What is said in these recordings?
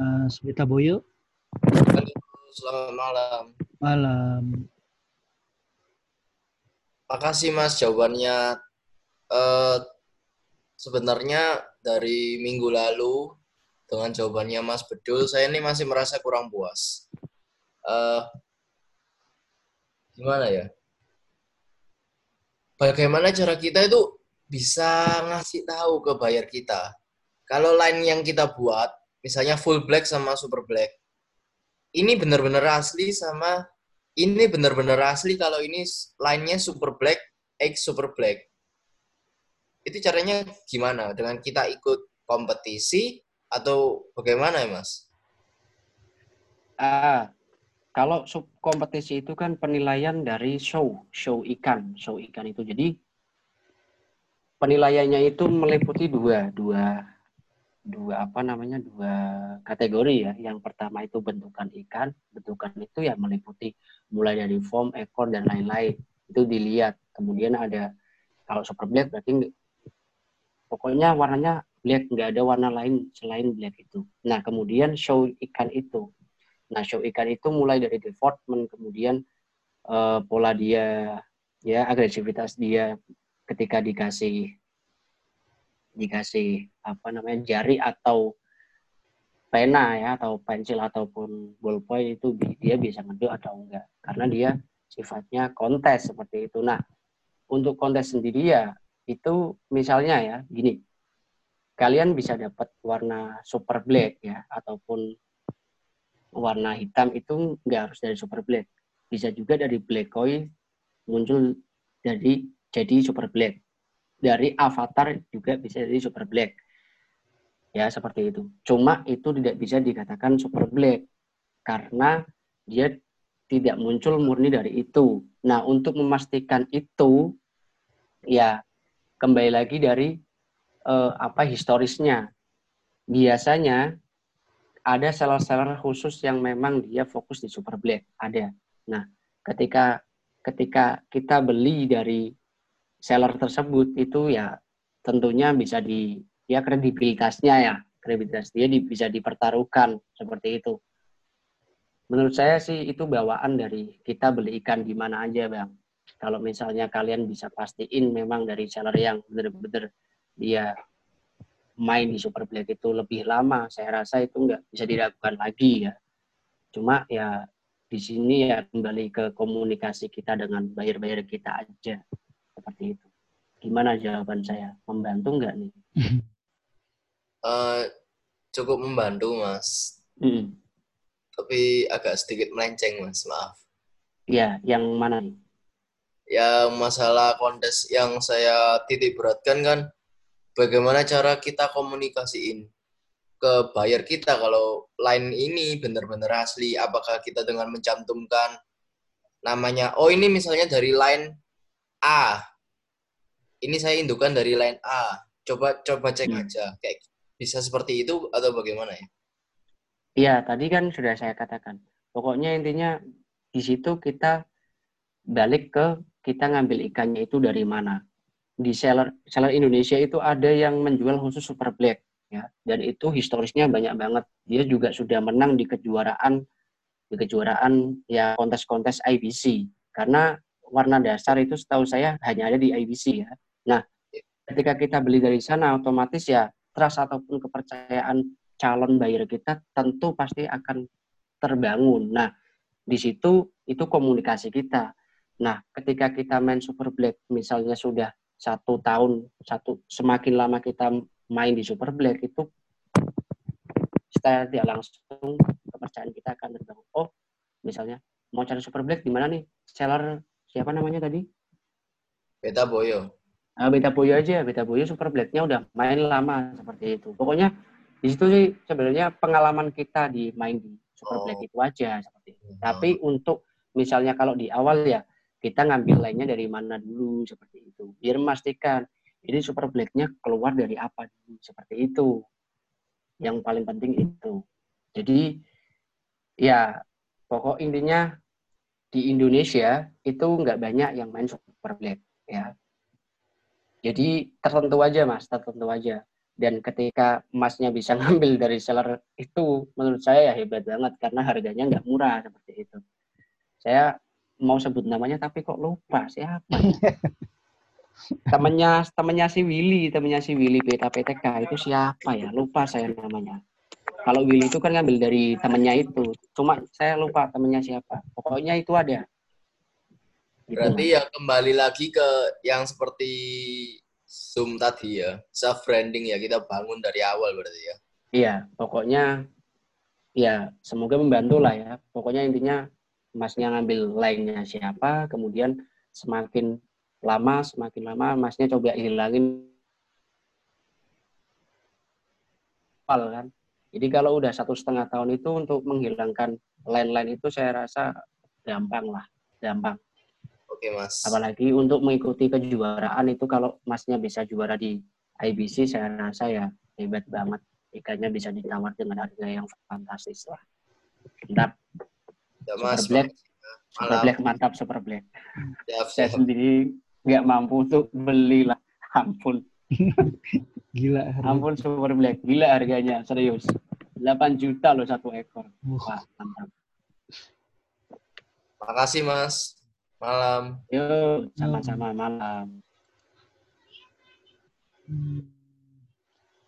Mas Wita Boyo. Selamat malam. Malam. Makasih Mas jawabannya. Eh, sebenarnya dari minggu lalu dengan jawabannya Mas Bedul, saya ini masih merasa kurang puas. Eh, gimana ya? Bagaimana cara kita itu bisa ngasih tahu ke buyer kita kalau line yang kita buat, misalnya full black sama super black, ini benar-benar asli sama ini benar-benar asli kalau ini line-nya super black, X super black. Itu caranya gimana? Dengan kita ikut kompetisi atau bagaimana ya, Mas? Ah, kalau sub kompetisi itu kan penilaian dari show, show ikan, show ikan itu. Jadi penilaiannya itu meliputi dua, dua dua apa namanya dua kategori ya. Yang pertama itu bentukan ikan. Bentukan itu ya meliputi mulai dari form, ekor dan lain-lain. Itu dilihat. Kemudian ada kalau super black berarti pokoknya warnanya black nggak ada warna lain selain black itu. Nah kemudian show ikan itu. Nah show ikan itu mulai dari development kemudian uh, pola dia ya agresivitas dia ketika dikasih dikasih apa namanya jari atau pena ya atau pensil ataupun ballpoint itu dia bisa ngeduk atau enggak karena dia sifatnya kontes seperti itu. Nah, untuk kontes sendiri ya itu misalnya ya gini. Kalian bisa dapat warna super black ya ataupun warna hitam itu enggak harus dari super black. Bisa juga dari black koi muncul dari jadi super black dari avatar juga bisa jadi super black. Ya, seperti itu. Cuma itu tidak bisa dikatakan super black karena dia tidak muncul murni dari itu. Nah, untuk memastikan itu ya kembali lagi dari eh, apa historisnya. Biasanya ada seller-seller khusus yang memang dia fokus di super black, ada. Nah, ketika ketika kita beli dari seller tersebut itu ya tentunya bisa di ya kredibilitasnya ya kredibilitas dia di, bisa dipertaruhkan seperti itu. Menurut saya sih itu bawaan dari kita beli ikan di mana aja bang. Kalau misalnya kalian bisa pastiin memang dari seller yang benar-benar dia main di Super Black itu lebih lama, saya rasa itu nggak bisa dilakukan lagi ya. Cuma ya di sini ya kembali ke komunikasi kita dengan buyer-buyer kita aja seperti itu. Gimana jawaban saya? Membantu nggak nih? Uh, cukup membantu, Mas. Hmm. Tapi agak sedikit melenceng, Mas. Maaf. Ya, yang mana nih? Ya, masalah kontes yang saya titik beratkan kan, bagaimana cara kita komunikasiin ke buyer kita kalau line ini benar-benar asli, apakah kita dengan mencantumkan namanya, oh ini misalnya dari line A, ini saya indukan dari line A. Coba coba cek hmm. aja. Kayak bisa seperti itu atau bagaimana ya? Iya, tadi kan sudah saya katakan. Pokoknya intinya di situ kita balik ke kita ngambil ikannya itu dari mana. Di seller seller Indonesia itu ada yang menjual khusus super black ya dan itu historisnya banyak banget. Dia juga sudah menang di kejuaraan di kejuaraan ya kontes-kontes IBC karena warna dasar itu setahu saya hanya ada di IBC ya. Nah, ketika kita beli dari sana, otomatis ya trust ataupun kepercayaan calon buyer kita tentu pasti akan terbangun. Nah, di situ itu komunikasi kita. Nah, ketika kita main Super Black, misalnya sudah satu tahun, satu semakin lama kita main di Super Black itu secara tidak langsung kepercayaan kita akan terbangun. Oh, misalnya mau cari Super Black di mana nih? Seller siapa namanya tadi? Beta Boyo. Nah, beta boyo aja, beta boyo super blacknya udah main lama seperti itu. Pokoknya di situ sih sebenarnya pengalaman kita di main di super oh. black itu aja seperti itu. Hmm. Tapi untuk misalnya kalau di awal ya kita ngambil lainnya dari mana dulu seperti itu. Biar memastikan ini super blacknya keluar dari apa dulu seperti itu. Yang paling penting itu. Jadi ya pokok intinya di Indonesia itu nggak banyak yang main super black ya jadi tertentu aja mas, tertentu aja. dan ketika emasnya bisa ngambil dari seller itu menurut saya ya hebat banget karena harganya nggak murah seperti itu. Saya mau sebut namanya tapi kok lupa siapa ya? temennya temennya si Willy temennya si Willy Beta PTK itu siapa ya? Lupa saya namanya. Kalau Willy itu kan ngambil dari temennya itu. Cuma saya lupa temennya siapa. Pokoknya itu ada Berarti ya kembali lagi ke yang seperti Zoom tadi ya, self branding ya kita bangun dari awal berarti ya. Iya, pokoknya ya semoga membantu lah ya. Pokoknya intinya masnya ngambil lainnya siapa, kemudian semakin lama semakin lama masnya coba hilangin awal kan. Jadi kalau udah satu setengah tahun itu untuk menghilangkan line-line itu saya rasa gampang lah, gampang. Oke mas. Apalagi untuk mengikuti kejuaraan itu kalau masnya bisa juara di IBC saya rasa ya hebat banget. Ikannya bisa ditawar dengan harga yang fantastis lah. Mantap. Ya, Super mas. Black. Super. Black mantap Super Black. Siap, Saya siap. sendiri nggak mampu untuk beli lah. Ampun, Gila. harga. ampun Super Black. Gila harganya, serius. 8 juta loh satu ekor. Wah, Wah, mantap. Makasih mas. Malam. Yuk, sama-sama malam. hmm.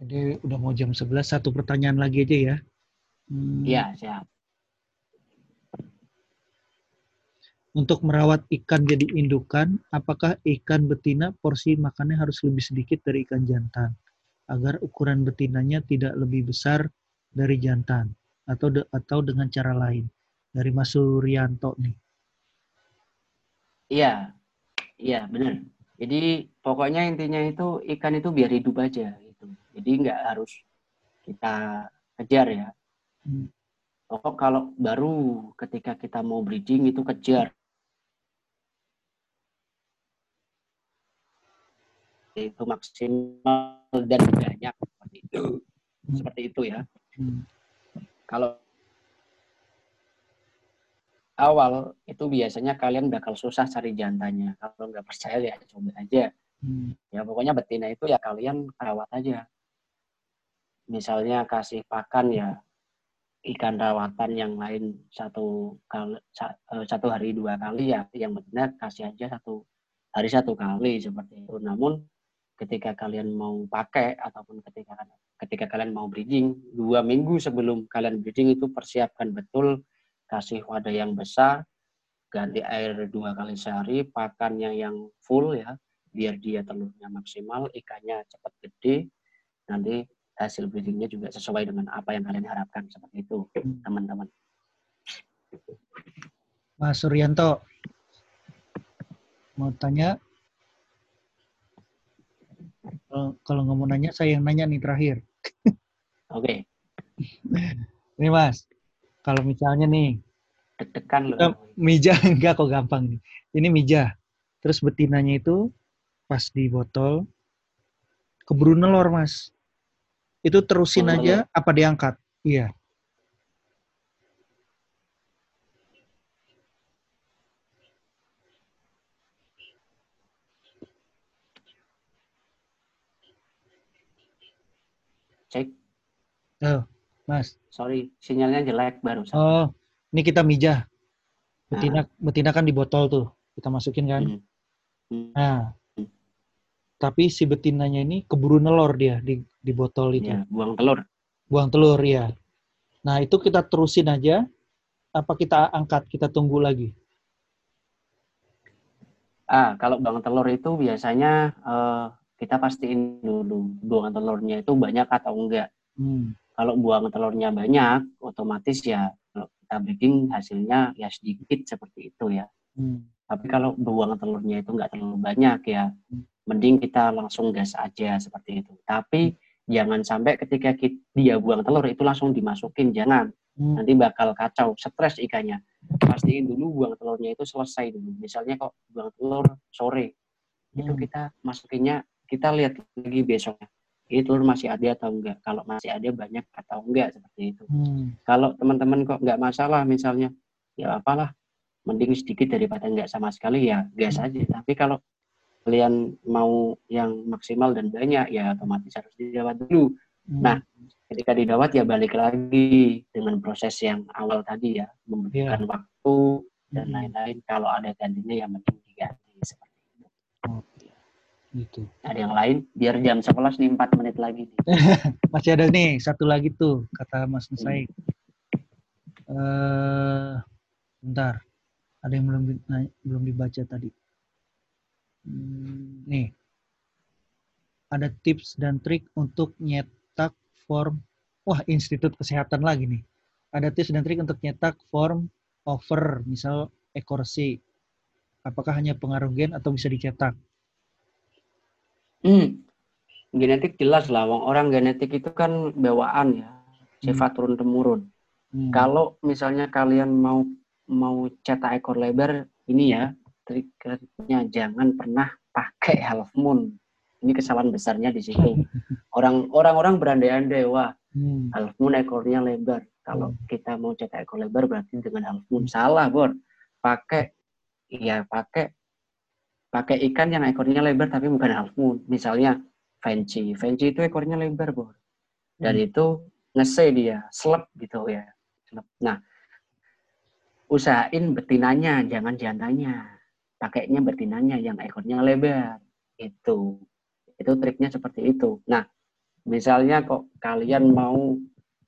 Jadi udah mau jam 11, satu pertanyaan lagi aja ya. Hmm, Iya, siap. Untuk merawat ikan jadi indukan, apakah ikan betina porsi makannya harus lebih sedikit dari ikan jantan agar ukuran betinanya tidak lebih besar dari jantan atau de- atau dengan cara lain? Dari Mas Suryanto nih. Iya, iya benar. Jadi pokoknya intinya itu ikan itu biar hidup aja gitu. Jadi nggak harus kita kejar ya. Hmm. Pokok kalau baru ketika kita mau breeding itu kejar. Itu maksimal dan banyak seperti itu. Seperti itu ya. Hmm. Kalau awal itu biasanya kalian bakal susah cari jantannya. Kalau nggak percaya ya coba aja. Hmm. Ya pokoknya betina itu ya kalian rawat aja. Misalnya kasih pakan ya ikan rawatan yang lain satu kali eh, satu hari dua kali ya yang betina kasih aja satu hari satu kali seperti itu. Namun ketika kalian mau pakai ataupun ketika ketika kalian mau breeding dua minggu sebelum kalian breeding itu persiapkan betul kasih wadah yang besar ganti air dua kali sehari pakannya yang full ya biar dia telurnya maksimal ikannya cepat gede nanti hasil breedingnya juga sesuai dengan apa yang kalian harapkan seperti itu teman-teman Mas Suryanto, mau tanya? Kalau- nggak mau nanya, saya yang nanya nih terakhir. oke Ini Mas, kalau misalnya nih, deg-degan kita loh mija enggak kok gampang nih. Ini mija. Terus betinanya itu pas di botol keburu nelor, Mas. Itu terusin Oh, aja apa diangkat? Iya. cek Oh, Mas. sorry sinyalnya jelek baru Oh, ini kita mija. Betina betina kan di botol tuh. Kita masukin kan. Hmm. Hmm. Nah, tapi si betinanya ini keburu nelor dia di di botol itu. ya buang telur Buang telur ya. Nah, itu kita terusin aja apa kita angkat, kita tunggu lagi. ah kalau buang telur itu biasanya eh, kita pastiin dulu buangan telurnya itu banyak atau enggak Hmm. Kalau buang telurnya banyak, otomatis ya kalau kita breeding hasilnya ya sedikit seperti itu ya. Hmm. Tapi kalau buang telurnya itu nggak terlalu banyak ya, mending kita langsung gas aja seperti itu. Tapi jangan sampai ketika dia buang telur itu langsung dimasukin, jangan. Hmm. Nanti bakal kacau, stres ikannya. Pastiin dulu buang telurnya itu selesai dulu. Misalnya kok buang telur sore, itu Hmm. kita masukinnya, kita lihat lagi besoknya. Ini telur masih ada atau enggak? Kalau masih ada banyak atau enggak seperti itu. Hmm. Kalau teman-teman kok nggak masalah misalnya, ya apalah, mending sedikit daripada nggak sama sekali ya gas aja. Tapi kalau kalian mau yang maksimal dan banyak ya otomatis harus dirawat dulu. Hmm. Nah, ketika dirawat ya balik lagi dengan proses yang awal tadi ya memberikan waktu dan Hmm. lain-lain. Kalau ada gantinya ya mending diganti seperti itu. Iya. Gitu. Ada yang lain biar jam 11 nih 4 menit lagi nih. Masih ada nih satu lagi tuh kata Mas Hmm. Nusaik. Eh, bentar, ada yang belum belum dibaca tadi. Hmm, nih, ada tips dan trik untuk nyetak form. Wah, Institut Kesehatan lagi nih. Ada tips dan trik untuk nyetak form over, misal ekorsi. Apakah hanya pengaruh gen atau bisa dicetak? Hmm. Genetik jelas lah, wong orang genetik itu kan bawaan ya, sifat turun temurun. Hmm. Kalau misalnya kalian mau mau cetak ekor lebar, ini ya triknya jangan pernah pakai half moon. Ini kesalahan besarnya di situ. Orang orang-orang berandai-andai wah Hmm. half moon ekornya lebar. Kalau kita mau cetak ekor lebar berarti dengan half moon salah, Bor. Pakai iya pakai pakai ikan yang ekornya lebar tapi bukan half moon. Misalnya Fancy. Fancy itu ekornya lebar, Bor. Dan Hmm. itu ngese dia, slep gitu ya. Slep. Nah, usahain betinanya, jangan jantannya. Pakainya betinanya yang ekornya lebar. Itu. Itu triknya seperti itu. Nah, misalnya kok kalian mau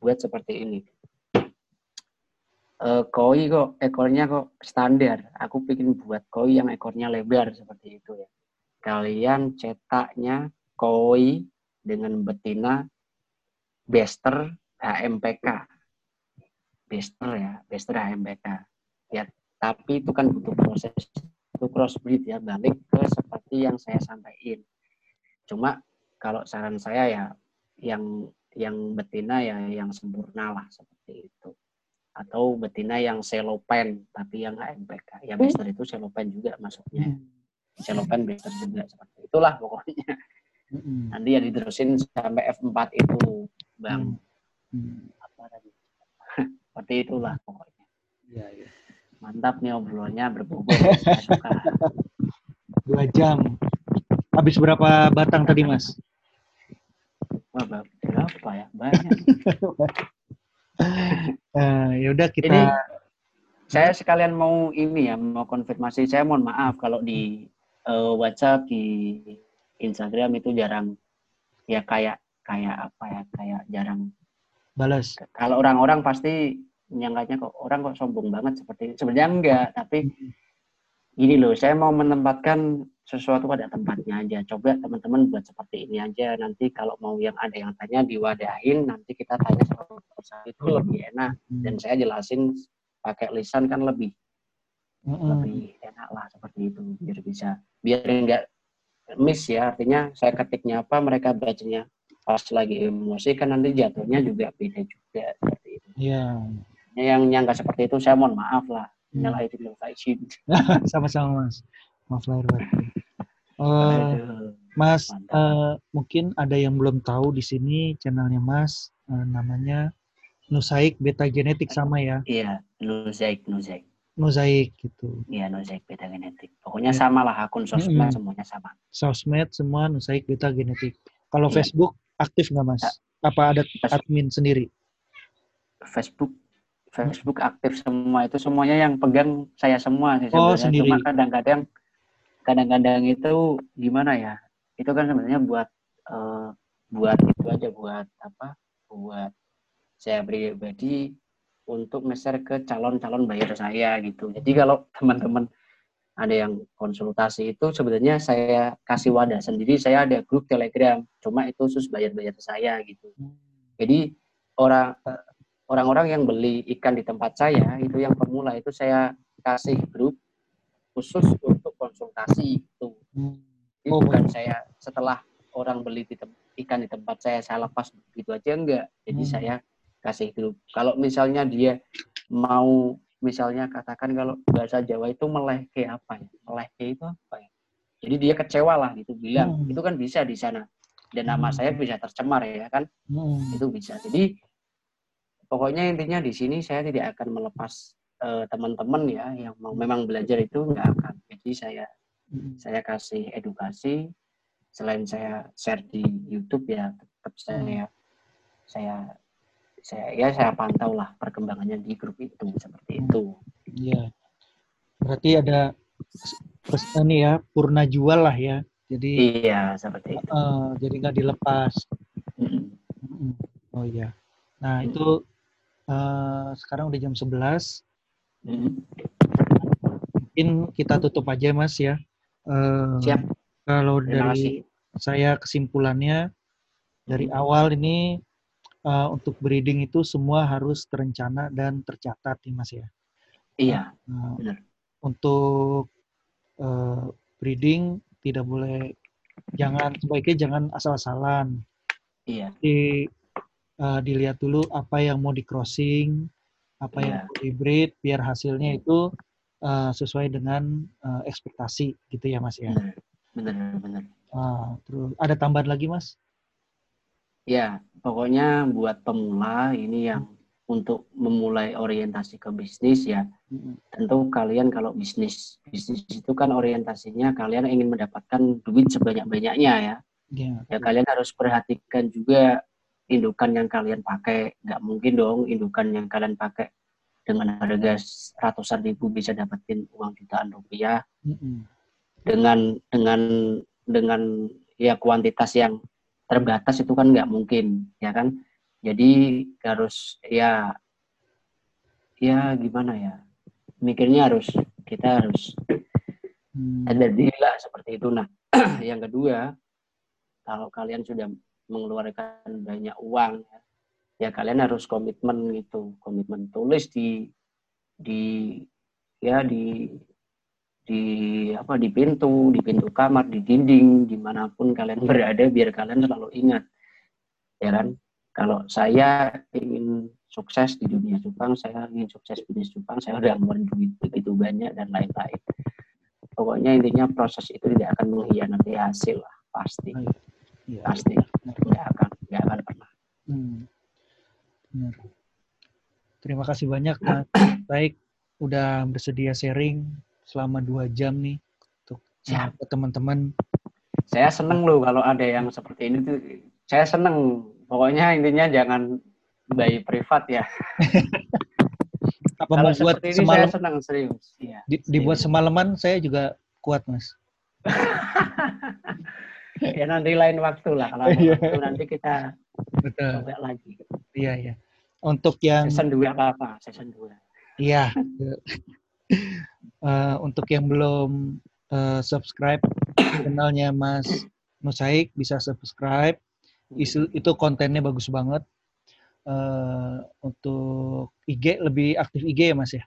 buat seperti ini. Eh, koi kok ekornya kok standar. Aku bikin buat koi yang ekornya lebar seperti itu ya. Kalian cetaknya koi dengan betina bester HMPK. Bester ya, bester HMPK. Ya, tapi itu kan butuh proses itu crossbreed ya, balik ke seperti yang saya sampaikan. Cuma kalau saran saya ya yang yang betina ya yang sempurna lah seperti itu atau betina yang selopen tapi yang HMPK ya bester itu selopen juga masuknya. Selopen bester juga seperti itulah pokoknya. Hmm. nanti ya diterusin sampai F4 itu bang. Hmm. apa tadi? Seperti itulah pokoknya. Iya, iya. mantap nih obrolannya berbobot Dua jam. Habis berapa batang tadi, Mas? wah berapa ya? Banyak Eh, ya udah kita Ini saya sekalian mau ini ya, mau konfirmasi. Saya mohon maaf kalau di eh, WhatsApp, di Instagram itu jarang ya kayak kayak apa ya, kayak jarang. balas. Kalau orang-orang pasti nyangkanya kok orang kok sombong banget seperti ini. Sebenarnya enggak, tapi gini loh, saya mau menempatkan sesuatu pada tempatnya aja. Coba teman-teman buat seperti ini aja. Nanti kalau mau yang ada yang tanya diwadahin, nanti kita tanya satu persatu itu lebih enak. Dan saya jelasin pakai lisan kan lebih Mm-mm. lebih enak lah seperti itu biar bisa biar enggak miss ya artinya saya ketiknya apa mereka bacanya pas lagi emosi kan nanti jatuhnya juga beda juga seperti itu Iya. yang nyangka seperti itu saya mohon maaf lah Hmm. nyala itu belum izin Sama-sama, Mas. Maaf lahir batin. Eh, Mas, Mantap. eh, mungkin ada yang belum tahu di sini channelnya Mas, eh, namanya Nusaik Beta Genetik sama ya, iya nuzaik nuzaik Nusaik gitu. iya nuzaik beta genetik pokoknya Ya. sama lah akun sosmed Mm-mm. semuanya sama Sosmed semua Nusaik Beta Genetik. Kalau Iya. Facebook aktif nggak Mas? Apa ada admin sendiri? Facebook Facebook aktif semua itu semuanya yang pegang saya semua sih Oh, sebenarnya. sendiri. Cuma kadang-kadang kadang-kadang itu gimana ya? Itu kan sebenarnya buat eh, buat itu aja buat apa? Buat saya pribadi untuk nge-share ke calon-calon buyer saya gitu. Jadi kalau teman-teman ada yang konsultasi itu sebenarnya saya kasih wadah sendiri. Saya ada grup Telegram, cuma itu khusus buyer-buyer saya gitu. Jadi orang orang-orang yang beli ikan di tempat saya itu yang pemula itu saya kasih grup khusus untuk konsultasi itu. Jadi Oh, bukan saya setelah orang beli di ikan di tempat saya saya lepas begitu aja enggak. Jadi Hmm. saya kasih grup. Kalau misalnya dia mau misalnya katakan kalau bahasa Jawa itu melehke apa ya? Melehke itu apa ya? Jadi dia kecewa lah gitu bilang. Hmm. Itu kan bisa di sana. Dan nama Hmm. saya bisa tercemar ya kan Hmm. itu bisa. Jadi pokoknya intinya di sini saya tidak akan melepas eh, teman-teman ya yang mau memang belajar itu nggak akan. Jadi saya Mm. Saya kasih edukasi. Selain saya share di YouTube ya tetap saya saya saya ya saya pantau lah perkembangannya di grup itu seperti Hmm. itu. Iya. Berarti ada pesan ya, purna jual lah ya. Jadi Iya seperti itu. eh, jadi nggak dilepas. Mm. Mm-mm. Oh iya. Nah, itu eh, sekarang udah jam 11. Mm. Mungkin kita tutup aja, Mas ya. Eh, Siap. Kalau dari saya kesimpulannya dari Hmm. awal ini eh, untuk breeding itu semua harus terencana dan tercatat nih, Mas ya. Iya. Nah, Benar. untuk eh, breeding tidak boleh jangan sebaiknya jangan asal-asalan. Iya. Di, eh, dilihat dulu apa yang mau di crossing, apa yang Iya. mau di breed, biar hasilnya itu eh, sesuai dengan eh, ekspektasi gitu ya Mas ya. Benar. Benar. Benar. Ah, terus ada tambahan lagi Mas? Ya, pokoknya buat pemula ini yang untuk memulai orientasi ke bisnis ya, tentu kalian kalau bisnis bisnis itu kan orientasinya kalian ingin mendapatkan duit sebanyak-banyaknya ya. Ya, Ya kalian harus perhatikan juga indukan yang kalian pakai. Nggak mungkin dong indukan yang kalian pakai dengan harga ratusan ribu bisa dapetin uang jutaan rupiah Mm-mm. dengan dengan dengan ya kuantitas yang terbatas itu kan nggak mungkin ya kan? Jadi harus ya ya gimana ya? Mikirnya harus kita harus Hmm. ada lah seperti itu. Nah yang kedua kalau kalian sudah mengeluarkan banyak uang ya, ya kalian harus komitmen gitu. Komitmen tulis di di ya di di apa di pintu di pintu kamar di dinding di mana pun kalian berada biar kalian selalu ingat. Ya kan? Kalau saya ingin sukses di dunia cupang saya ingin sukses bisnis cupang saya udah ngeluarin duit begitu banyak dan lain-lain. Pokoknya intinya proses itu tidak akan mengkhianati hasil lah pasti. Iya. pasti. Benar. nggak akan nggak akan pernah. Hmm. Benar. Terima kasih banyak Mas Baik udah bersedia sharing selama dua jam nih untuk ke teman-teman. saya seneng loh kalau ada yang seperti ini tuh saya seneng pokoknya intinya jangan bayi privat ya Apa kalau mau buat seperti ini semalam saya senang serius Iya. di- dibuat serius. semalaman saya juga kuat Mas. ya nanti lain waktu lah kalau ada Iya. waktu nanti kita Betul. coba lagi Iya iya. Untuk yang season dua apa apa season dua iya Eh, untuk yang belum eh, subscribe channelnya Mas Nusaik bisa subscribe. Isu, itu kontennya bagus banget. Eh, untuk IG lebih aktif IG ya Mas ya.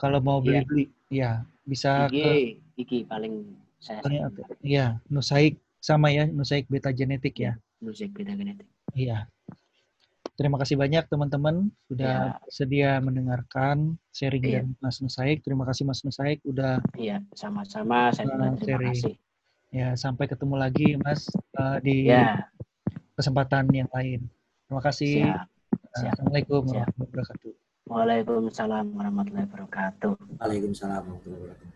Kalau mau Iya. beli-beli, ya bisa Iki ke Iki paling saya. Iya, Nusaik sama ya, Nusaik Beta Genetik ya. musik beda genetik Iya. Terima kasih banyak teman-teman sudah sedia mendengarkan sharing Iya. dari Mas Nusaik. Terima kasih Mas Nusaik udah iya sama-sama saya terima sharing. kasih ya sampai ketemu lagi Mas eh, di ya kesempatan yang lain. Terima kasih. siap siap. Assalamualaikum Siap. warahmatullahi wabarakatuh. Waalaikumsalam warahmatullahi wabarakatuh Waalaikumsalam warahmatullahi wabarakatuh.